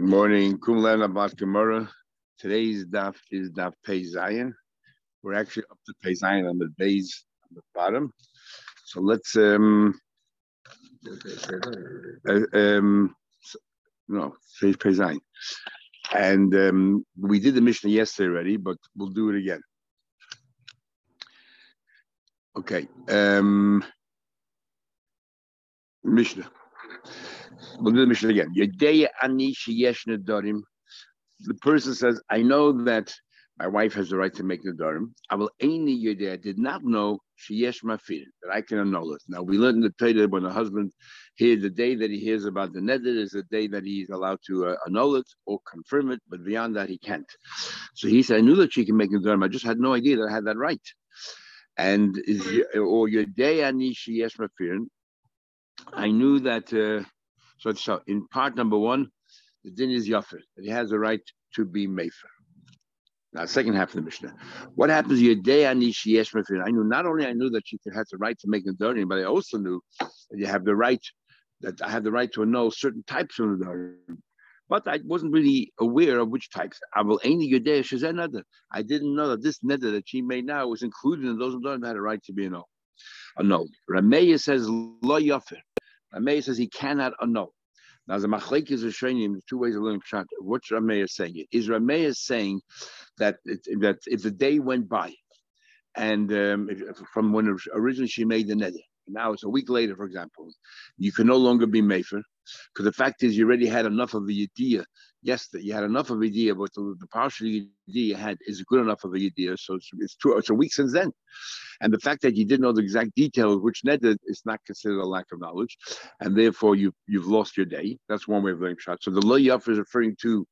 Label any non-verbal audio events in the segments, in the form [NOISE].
Good morning. Kumlan Abat Gemara. Today's daf is daf Pei Zayin. We're actually up to Pei Zayin on the base on the bottom. So let's um, uh, um no Pei Pei Zayin. And um, we did the Mishnah yesterday already, but we'll do it again. Okay. Um, Mishnah. We'll do the Mishnah again. The person says, I know that my wife has the right to make Nedarim. I will any I did not know sheyesh mafir that I can annul it. Now we learned in the Torah when a husband hears the day that he hears about the neder is the day that he's allowed to uh, annul it or confirm it, but beyond that he can't. So he said, I knew that she can make Nedarim. I just had no idea that I had that right. And is or day ani sheyesh mafir. I knew that. Uh, so, so in part number one, the din is yafir, that he has a right to be mefer. Now, second half of the Mishnah. What happens Yedei Anishi Yeshmafir? I knew not only I knew that you had the right to make a Nedarim, but I also knew that you have the right that I had the right to know certain types of Nedarim. But I wasn't really aware of which types. I will only Yedei Shazen I didn't know that this neder that she made now was included in those Nedarim that had a right to be annulled. Annulled. Rameya says Lo Yafir. Rameya says he cannot annul. Now, the machlek is a shayim. There's two ways of learning pshat. What Rameya is saying? Is Rameya saying that it, that if the day went by, and um, from when originally she made the neder, now it's a week later, for example, you can no longer be mefer because the fact is you already had enough of the idea yesterday. You had enough of a idea, but the, the partial idea you had is good enough of a idea. So it's, it's two. It's a week since then, and the fact that you didn't know the exact details which netted is not considered a lack of knowledge, and therefore you you've lost your day. That's one way of learning shot. So the lo is referring to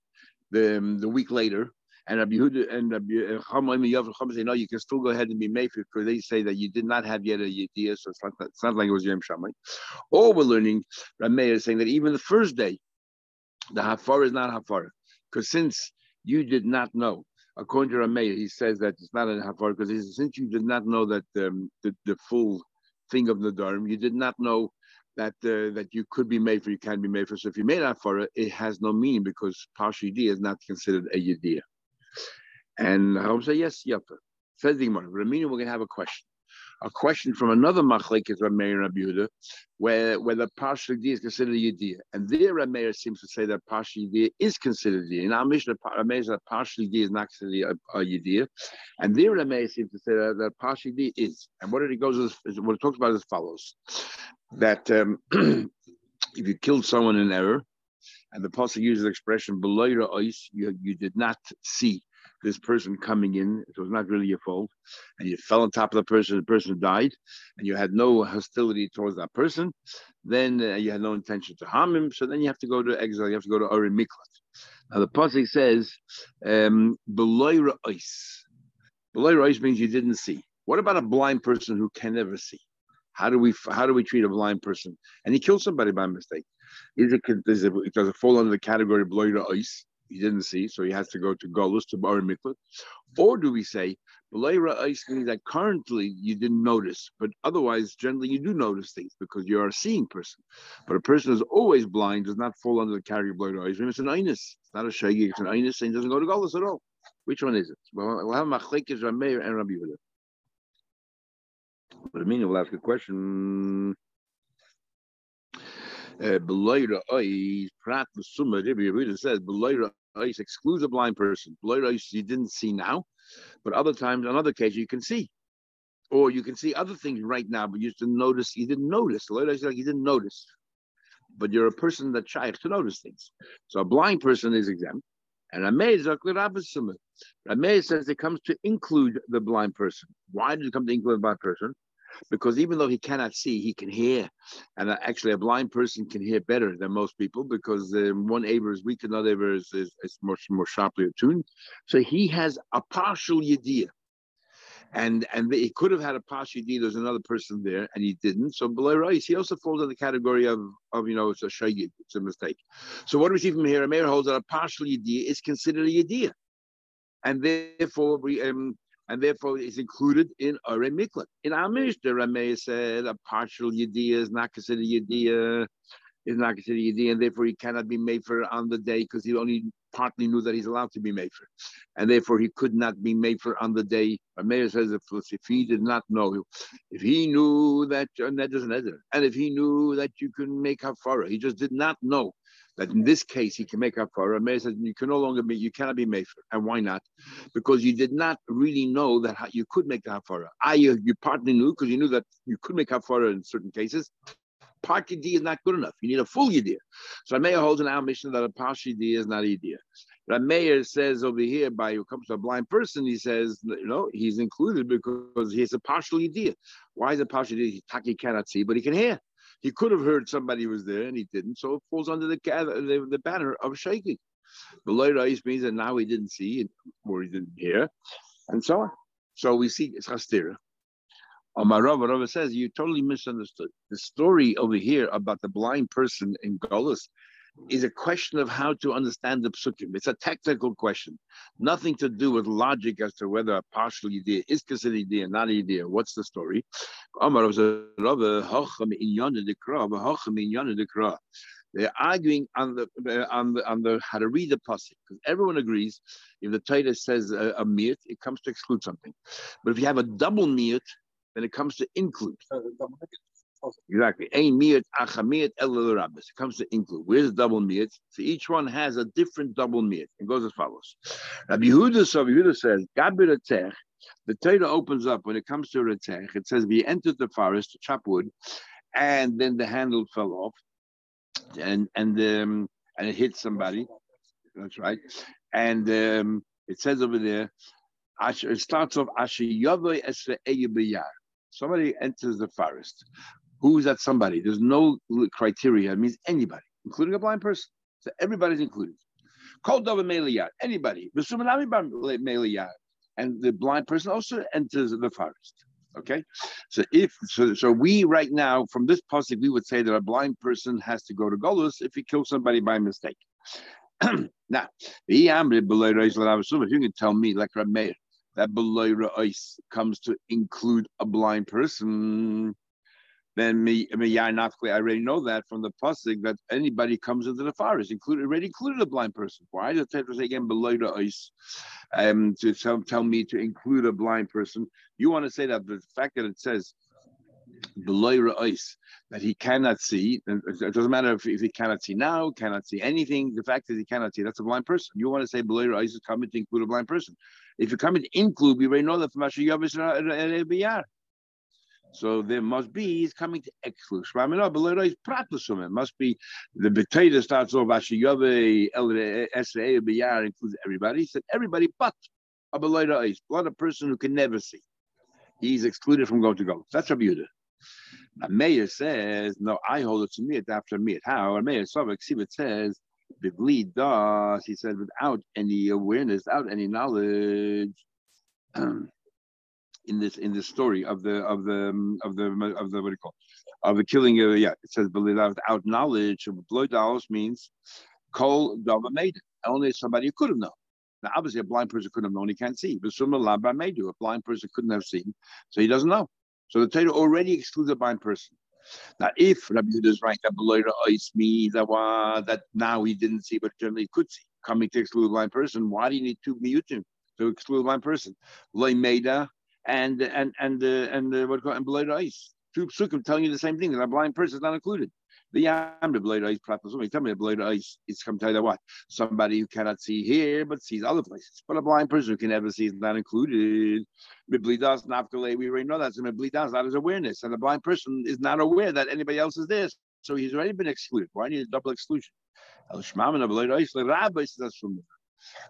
the um, the week later and Rabbi Yehuda and Rabbi Chama say, no, you can still go ahead and be made because they say that you did not have yet a Yediyah, so it's not, it's not like it was Yom Shammai. Or we're learning, Rameh is saying that even the first day, the Hafar is not Hafar. Because since you did not know, according to Rameh, he says that it's not a Hafar because since you did not know that um, the, the full thing of the Dharm, you did not know that uh, that you could be made for, you can be made for. So if you made for it, has no meaning because Pashi is not considered a Yediyah. And Chacham say, yes, Yapa. Says the Gemara. We're going to have a question. A question from another machlek is Rameir and Rabbi Yehuda, where, where the partial idea is considered a yediyah. And there Rameir seems to say that partial idea is considered yediyah. In our Mishnah, Rameir says partial idea is not considered a, a yediyah. And there Rameir seems to say that, that idea is. And what it goes is, is what it talks about as follows. That um, [CLEARS THROAT] if you killed someone in error, and the pasuk uses the expression your eyes, you, you did not see this person coming in, it was not really your fault, and you fell on top of the person, the person died, and you had no hostility towards that person, then uh, you had no intention to harm him, so then you have to go to exile, you have to go to Ori Miklat. Now the pasuk says, um, ice. Below ice means you didn't see. What about a blind person who can never see? How do we how do we treat a blind person? And he killed somebody by mistake. Is it, does it, does it fall under the category of below ice? He didn't see, so he has to go to Golus to Bar Miklat? Or do we say, Belayra ice means that currently you didn't notice, but otherwise, generally, you do notice things because you're a seeing person. But a person who's always blind does not fall under the category of Belayra ice. It's an Inus. It's not a Shagi, it's an Inus, and doesn't go to Golus at all. Which one is it? Well, we'll have Machlekes Rameir and Rabbi. But I mean, we'll ask a question. Uh, Beloira Ois, Prat Summa, Rabbi says, Beloira Ois excludes a blind person. Beloira Ois you didn't see now, but other times, on other you can see. Or you can see other things right now, but you didn't notice, you didn't notice. Beloira Ois like you didn't notice. But you're a person that tries to notice things. So a blind person is exempt. And Rameh Rameh says it comes to include the blind person. Why does it come to include the blind person? Because even though he cannot see, he can hear. And uh, actually, a blind person can hear better than most people because um, one aver is weak, another aver is, is, is, much more sharply attuned. So he has a partial yediyah. And and he could have had a partial yediyah. There's another person there, and he didn't. So rice, he also falls in the category of, of you know, it's a shaygid, it's a mistake. So what do we see from here? A mayor holds that a partial yediyah is considered a yediyah. And therefore, we um, and therefore is included in Ore Miklat. In Amish, the Rameh said a partial Yediyah is not considered Yediyah. Is not considered Yediyah, and therefore he cannot be made for on the day because he only partly knew that he's allowed to be made for. And therefore he could not be made for on the day. A mayor says if, if he did not know, if he knew that, and that doesn't and if he knew that you can make hafara, he just did not know that in this case he can make hafara. Mayor says you can no longer be, you cannot be made for. And why not? Because you did not really know that you could make the hafara. I, you, you partly knew because you knew that you could make hafara in certain cases part yediyah is not good enough. You need a full yediyah. So Rameir holds in our mission that a partial yediyah is not a yediyah. Rameir says over here, by who comes to a blind person, he says, you know, he's included because he's a partial yediyah. Why is a partial yediyah? He cannot see, but he can hear. He could have heard somebody was there and he didn't, so it falls under the the, the banner of shaking. The Rais means that now he didn't see or he didn't hear, and so on. So we see it's chastira. Oh, Amarava Rava says you totally misunderstood. The story over here about the blind person in Golus is a question of how to understand the psukim. It's a technical question, nothing to do with logic as to whether a partial idea is considered idea, not idea. What's the story? They're arguing on the on the on the how to read the pasuk because everyone agrees if the Torah says a, a it comes to exclude something. But if you have a double mute, when it comes to include. Exactly. Ein miyat achamiyat el It comes to include. Where's the double miyat? So each one has a different double miyat. It goes as follows. Rabbi Yehuda, so Yehuda says, Gabir the Torah opens up when it comes to Retech. It says, we entered the forest to chop wood, and then the handle fell off, and and um, and it hit somebody. That's right. And um, it says over there, it starts off Asher Yavoi Esre Somebody enters the forest. Who is that somebody? There's no criteria. It means anybody, including a blind person. So everybody's included. Called Dova Meliyat, anybody. And the blind person also enters the forest. Okay, so if so, so we right now from this pasuk we would say that a blind person has to go to Golus if he kills somebody by mistake. [CLEARS THROAT] now, if you can tell me like Rameir, that below ice comes to include a blind person, then me, me I already know that from the pasuk that anybody comes into the forest, included already included a blind person. Why does Tetra say again below ice um, to tell, tell me to include a blind person? You want to say that the fact that it says that he cannot see. It doesn't matter if, if he cannot see now, cannot see anything. The fact is he cannot see, that's a blind person. You want to say below ice is coming to include a blind person. If you come to include, we already know that from Yavis so there must be, he's coming to exclude. Must be the potato starts off Ashiyave Biyar includes everybody. He said everybody but a Beloida is, not a person who can never see. He's excluded from going to go. That's Rabbi Yehuda. A mayor says, no, I hold it to me it's after me. How? A mayor Savak it says, Bibli das, he said, without any awareness, without any knowledge. [CLEARS THROAT] in this in this story of the of the um, of the of the what do you call of the killing of yeah it says without knowledge of blood dollars means kol dava made it only somebody who could have known now obviously a blind person couldn't have known he can't see but some laba may do a blind person couldn't have seen so he doesn't know so the Torah already excludes a blind person. Now, if Rabbi Yehuda is right that Beloira ice means that, that now he didn't see, but generally could see, coming to exclude a blind person, why do you need two miyutim to exclude a blind person? Loy Meda and and and uh, and uh, what call and Beloira ice. Two psukim telling you the same thing that a blind person is not included. The yam the blade ice practice. Tell me the blade ice is come tell you what somebody who cannot see here but sees other places. But a blind person who can never see is not included. Miblidas nafkale. We already know that. So miblidas that is awareness, and the blind person is not aware that anybody else is there. So he's already been excluded. Why need a double exclusion? El shmamin of blade ice. The rabbi says from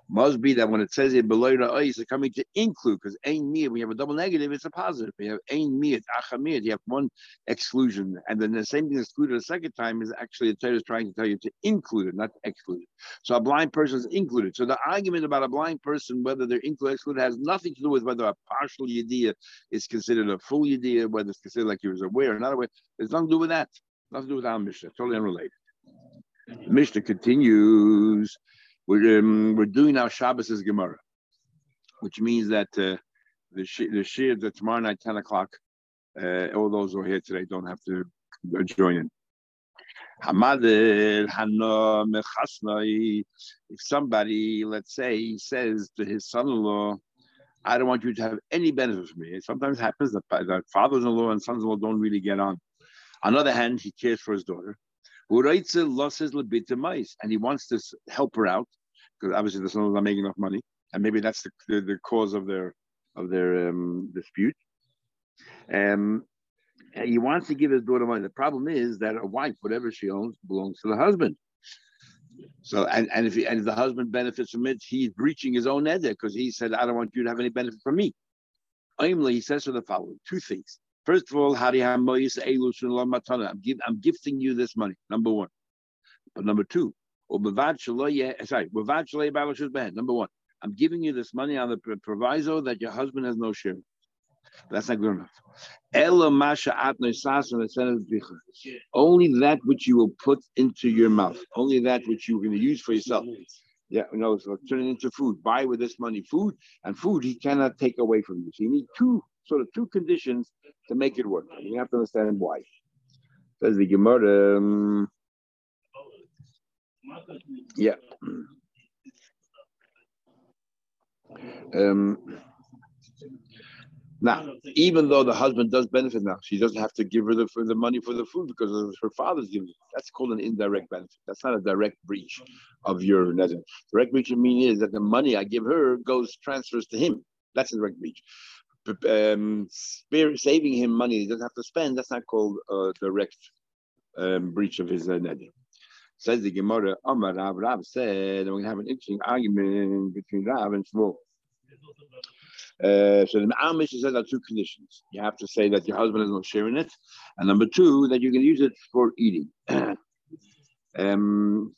must be that when it says it below the ice, it's coming to include because ain mir, we have a double negative, it's a positive. We have ain mir, achamir, you have one exclusion, and then the same thing excluded a second time is actually the Torah is trying to tell you to include it, not exclude it. So a blind person is included. So the argument about a blind person, whether they're included or excluded, has nothing to do with whether a partial yediyah is considered a full yediyah, whether it's considered like he was aware or not aware. It's nothing to do with that. Nothing to do with our Mishnah. Totally unrelated. The Mishnah continues. We're um, we're doing our Shabbos as Gemara, which means that uh, the sh- the shir that tomorrow night ten o'clock. Uh, all those who are here today don't have to join in. If somebody, let's say, says to his son-in-law, I don't want you to have any benefit from me. It sometimes happens that, that fathers-in-law and sons-in-law don't really get on. On the other hand, he cares for his daughter. And he wants to help her out because obviously the sons not making enough money, and maybe that's the, the, the cause of their of their um, dispute. Um, he wants to give his daughter money. The problem is that a wife, whatever she owns, belongs to the husband. So, and, and if he, and if the husband benefits from it, he's breaching his own eder because he said, "I don't want you to have any benefit from me." Only he says to the following two things. First of all, I'm, give, I'm gifting you this money. Number one. But number two, eh, sorry, number one, I'm giving you this money on the proviso that your husband has no share. That's not good enough. Only that which you will put into your mouth, only that which you're going to use for yourself. Yeah, you know, so turn it into food. Buy with this money food, and food he cannot take away from you. So you need two sort of two conditions to make it work. You have to understand why. Says the Gemara. Um, yeah. Um, now, even though the husband does benefit now, she doesn't have to give her the, the money for the food because her father's giving it. That's called an indirect benefit. That's not a direct breach of your nezir. Direct breach meaning is that the money I give her goes transfers to him. That's a direct breach. Um, saving him money he doesn't have to spend. That's not called a direct um, breach of his uh, Says the Gemara, Amar Rav, Rav said, and to have an interesting argument between Rav and Shmuel. Uh, so the Amish says there are two conditions. You have to say that your husband is not sharing it, and number two, that you can use it for eating. [CLEARS THROAT] um,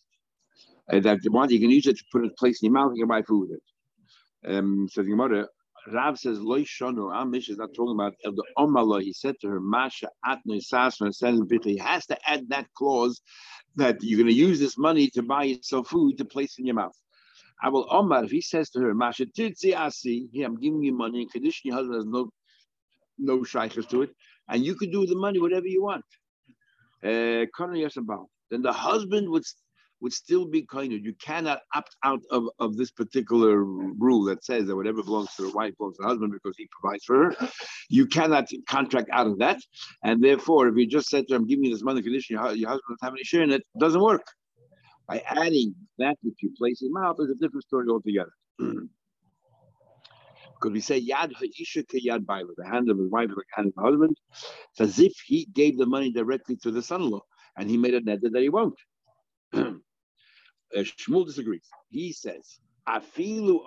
that one, you can use it to put it place in your mouth, and you can buy food with it. Um, so the Gemara, Rav says, Loi Shonu, Amish is not talking about the Omalo. He said to her, Masha Atno Sasma, he has to add that clause that you're going to use this money to buy yourself food to place in your mouth. I will Omar, if he says to her, Masha Tirtzi Asi, here I'm giving you money, and condition your husband has no no shaykhs to it, and you can do with the money whatever you want. Uh, then the husband would would still be kind of you cannot opt out of, of this particular rule that says that whatever belongs to the wife belongs to the husband because he provides for her. You cannot contract out of that. And therefore, if you just said to him, give me this money condition, your, your husband doesn't have any share in it, it doesn't work. By adding that which you place in mouth is a different story altogether. [CLEARS THROAT] Because we say yad ha'isha yad baila, the hand of his wife like the hand of the husband. It's as if he gave the money directly to the son-in-law, and he made a net that he won't. [CLEARS THROAT] Uh, Shmuel disagrees. He says, Afilu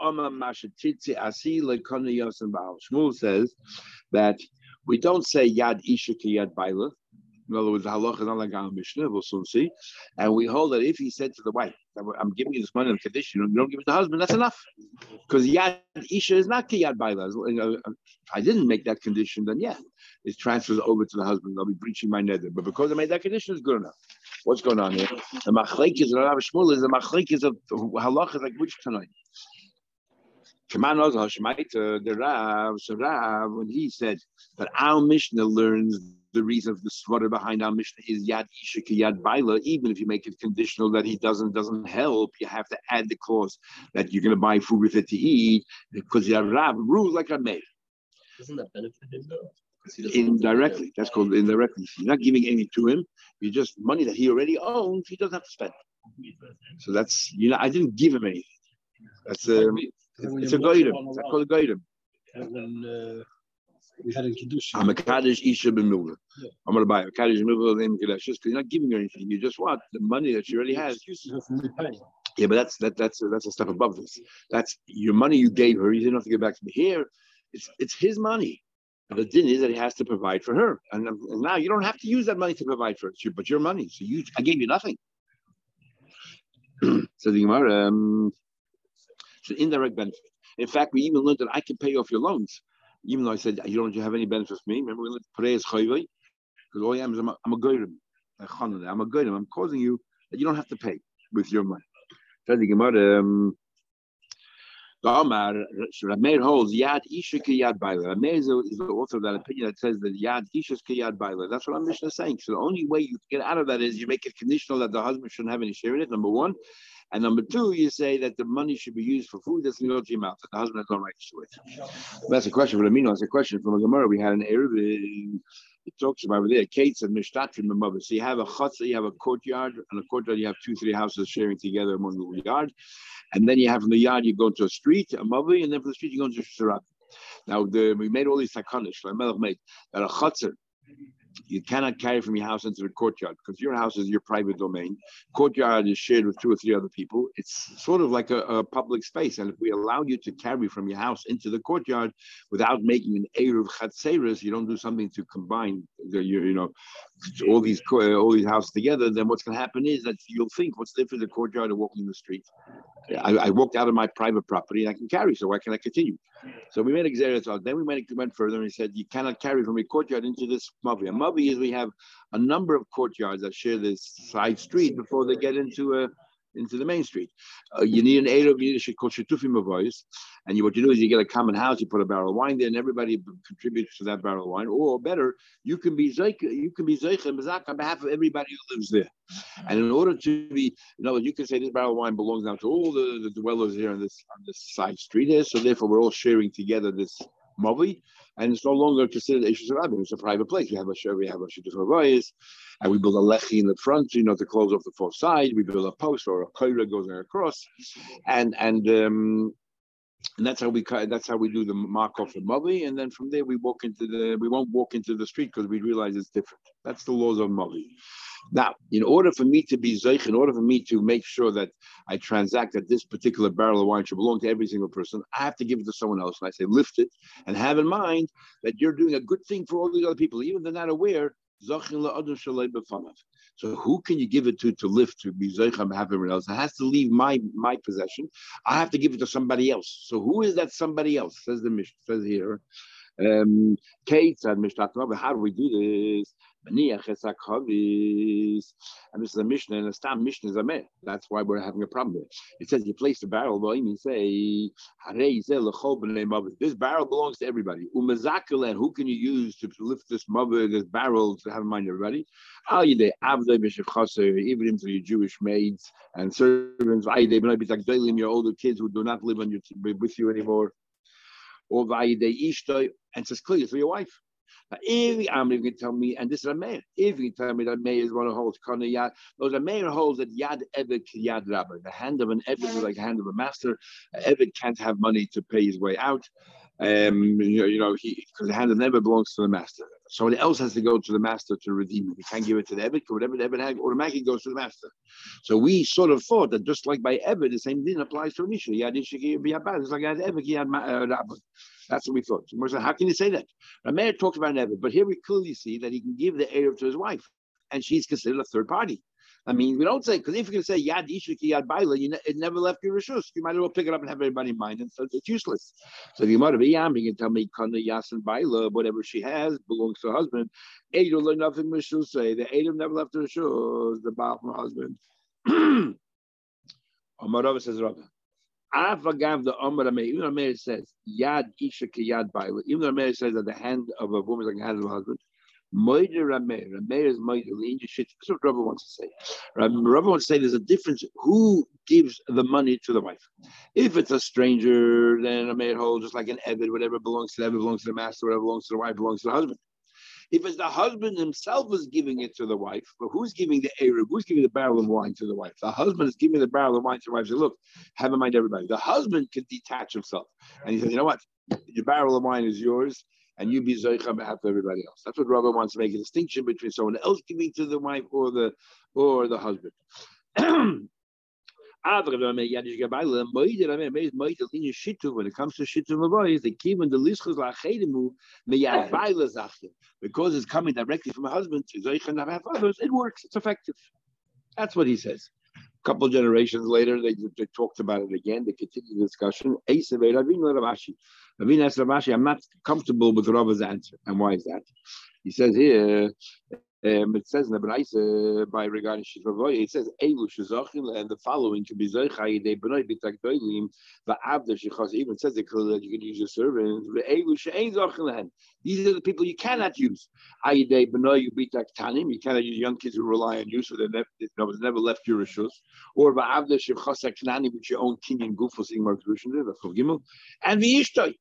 Shmuel says that we don't say yad isha ki yad baila. In other words, halacha is not like our Mishnah, we'll soon see. And we hold that if he said to the wife, I'm giving you this money on condition, you don't give it to the husband, that's enough. Because yad isha is not ki yad baila. If I didn't make that condition, then yeah, it transfers over to the husband. I'll be breaching my neder. But because I made that condition, it's good enough. What's going on here? The machlekes of Rav Shmuel is the machlekes of halacha like which tonight. Knows Hashmaita, uh, the Rav, so Rav, when he said that our Mishnah learns the reason of the swara behind our Mishnah is Yad Ishika Yad Baila, even if you make it conditional that he doesn't doesn't help, you have to add the clause that you're going to buy food with it to eat because have Rav rules like a made. Doesn't that benefit him though? Indirectly. That's called indirectly. You're not giving any to him. You just money that he already owns. He doesn't have to spend. So that's you know I didn't give him anything. That's um, it's, a goydem. It's called a goydem. When uh, we had in kiddush, I'm a kaddish isha b'milva. I'm gonna buy a kaddish b'milva name kaddish because you're not giving her anything. You just want the money that she already has. Yeah, but that's that that's that's a step above this. That's your money you gave her. You didn't have to give back to me. Here, it's it's his money. The din is that he has to provide for her, and, and now you don't have to use that money to provide for her, but your money. So you, I gave you nothing. [CLEARS THROAT] so the Gemara, um, it's an indirect benefit. In fact, we even learned that I can pay off your loans, even though I said you don't have any benefits for me. Remember, we learned pray chayvay, because all I am is I'm a, I'm a goyim, I'm a goyim. I'm causing you that you don't have to pay with your money. So the Gemara. Um, Omar, Rameir holds Yad Isha Yad Baila. Rameir is the author of that opinion that says that Yad Isha Yad Baila. That's what I'm Mishnah is saying. So the only way you get out of that is you make it conditional that the husband shouldn't have any share in it, number one. And number two, you say that the money should be used for food that's going go to your mouth, that the husband has no right to it. That's a question for Amino. That's a question from a Gemara. We had an Arab. It talks about over there. Kate said Mishtatrim Mabba. So you have a chutzah, you have a courtyard, and a courtyard you have two, three houses sharing together among the yard. And then you have from the yard, you go to a street, a mavi, and then from the street, you go into Shirat. Now, the, we made all these takanish, made, that a chutzah, you cannot carry from your house into the courtyard because your house is your private domain. Courtyard is shared with two or three other people. It's sort of like a, a public space. And if we allow you to carry from your house into the courtyard without making an Eruv Chatzeris, you don't do something to combine the, you, you know, all these all these houses together, then what's going to happen is that you'll think, what's different the courtyard and walking the street? I, I, walked out of my private property and I can carry, so why can I continue? So we made a Then we went, went further and he said, you cannot carry from a courtyard into this mavi. A mavi is we have a number of courtyards that share this side street before they get into a into the main street. Uh, you need an Erev, you need a called Shetufim voice. And you, what you do is you get a common house, you put a barrel of wine there, and everybody contributes to that barrel of wine. Or better, you can be Zeich, you can be Zeich on behalf of everybody who lives there. And in order to be, you know, you can say this barrel of wine belongs now to all the, the dwellers here on this on this side street here. So therefore, we're all sharing together this Mavi, and it's no longer considered Eishus Rabbim. It's a private place. We have a we have a Shidduch Ravayis, and we build a lechi in the front, you know, to close off the fourth side. We build a post or a koira goes across, and and um, and that's how we that's how we do the mark off the Mavi, and then from there we walk into the we won't walk into the street because we realize it's different. That's the laws of Mavi. Now, in order for me to be zeich, in order for me to make sure that I transact that this particular barrel of wine should belong to every single person, I have to give it to someone else. And I say, lift it and have in mind that you're doing a good thing for all the other people, even if they're not aware. So who can you give it to to lift to be zeichem have everyone else? It has to leave my my possession. I have to give it to somebody else. So who is that somebody else? Says the Mishnah says here. Um, Kate said Mishnah, how do we do this? And this is a Mishnah, and a Stam Mishnah is a meh. That's why we're having a problem there. It says you place the barrel, but you say, this barrel belongs to everybody. And who can you use to lift this mother, this barrel, to have in mind everybody? Even to your Jewish maids and servants, your older kids who do not live on your, with you anymore. Or and says clearly for your wife. If you can tell me, and this is a mayor, if you can tell me that mayor is one who holds kana yad, those a mayor holds that yad evet yad rabbi. The hand of an evet is like the hand of a master. Evet can't have money to pay his way out. Um, you know, you know he because the hand of never belongs to the master. Somebody else has to go to the master to redeem it. He can't give it to the Evet, whatever the Evet has automatically goes to the master. So we sort of thought that just like by Evet, the same thing applies to Isha Yad It's like Yad Evet Yad uh. That's what we thought. So how can you say that? Rameir talks about an but here we clearly see that he can give the Erev to his wife, and she's considered a third party. I mean, we don't say because if going to say yad ishiki yad baila, you ne- it never left your rishus. You might as well pick it up and have everybody in mind, and so it's useless. So if you might have yam, you can tell me kana yasin baila, whatever she has belongs to her husband. Edom nothing rishus say the Edom never left her rishus. The baal from her husband. [CLEARS THROAT] Amar says Rabbi. Avagav the Amar Even the Amir says Yad Isha Yad Baila. Even the Amir says that the hand of a woman is like the hand of a husband. Moide Rameir. Rameir is Moide. That's what Rabbi wants to say. Rabbi wants to say there's a difference. Who gives the money to the wife? If it's a stranger, then Rameir holds just like an Evid, whatever belongs to the Evid belongs to the master, whatever belongs to the wife belongs to the husband. If it's the husband himself is giving it to the wife, but who's giving the Arab? Who's giving the barrel of wine to the wife? The husband is giving the barrel of wine to the wife. Say, look, have in mind everybody. The husband can detach himself. And he says, you know what? Your barrel of wine is yours, and you be Zoicha on behalf of everybody else. That's what Rabbi wants to make a distinction between someone else giving to the wife or the or the husband. When it comes to shittu mavois, the kivun the lischus lachedimu meyad baila because it's coming directly from a husband to zeichan have others. It works. It's effective. That's what he says. Couple generations later, they, they talked about it again. They continued the discussion. I'm not comfortable with Rava's answer. And why is that? He says here, Um, it says in the Braise by regarding Shivavoy, it says Elu Shizachil, and the following can be Zeichai de Bnei Bitak Doilim, the Abda Shechaz even says that you can use your servant. The Elu Shein Zachil These are the people you cannot use. Ayide Bnei Bitak Tanim, you cannot use young kids who rely on you, so they never, no, never left your rishus. Or Ba'abda Shechaz Knani, which your own king and gufos in Mark and the Ishtoi.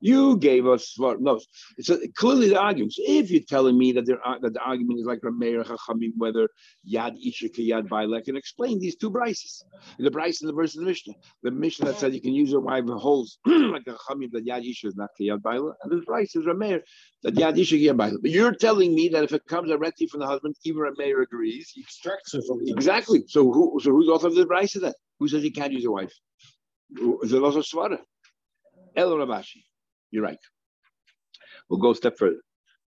You gave us what no. So clearly the argument. So if you're telling me that there are, that the argument is like Rameir Chachamim, whether Yad Isha Yad Baila, can explain these two brises. The bryce and the verse of the Mishnah. The Mishnah that said you can use your wife holds [CLEARS THROAT] like a Chachamim that Yad Isha is not Yad Baila, and the bryce is Rameir that Yad Isha Yad Baila. But you're telling me that if it comes directly from the husband, even Rameir agrees. He extracts it from exactly. So who so who's author of the bryce then? Who says he can't use a wife? Is it also Svara? El Rabashi. You're right. We'll go a step further.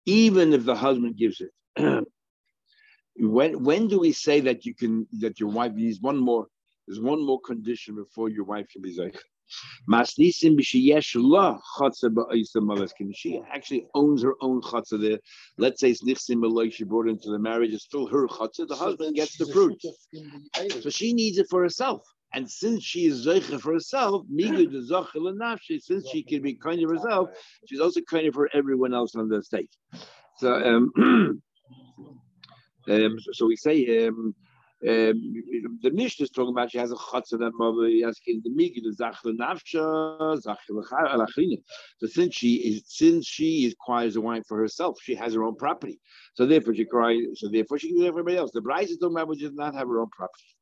Even if the husband gives it, [CLEARS THROAT] when when do we say that you can that your wife needs one more? There's one more condition before your wife can be zeich. She actually owns her own chatzah there. Let's say it's nichsim she brought into the marriage. It's still her chatzah. The husband gets the fruit, so she needs it for herself. And since she is Zeicha for herself, since she can be kind of herself, she's also kind of for everyone else on the state. So, um, [CLEARS THROAT] um, so we say, um, um, the Mishnah is talking about she has a chatzah that mother asking the migi the zachel nafsha zachel So since she is since she acquires a wine for herself, she has her own property. So therefore she cries. So therefore she can do everybody else. The bride is talking about which does not have her own property.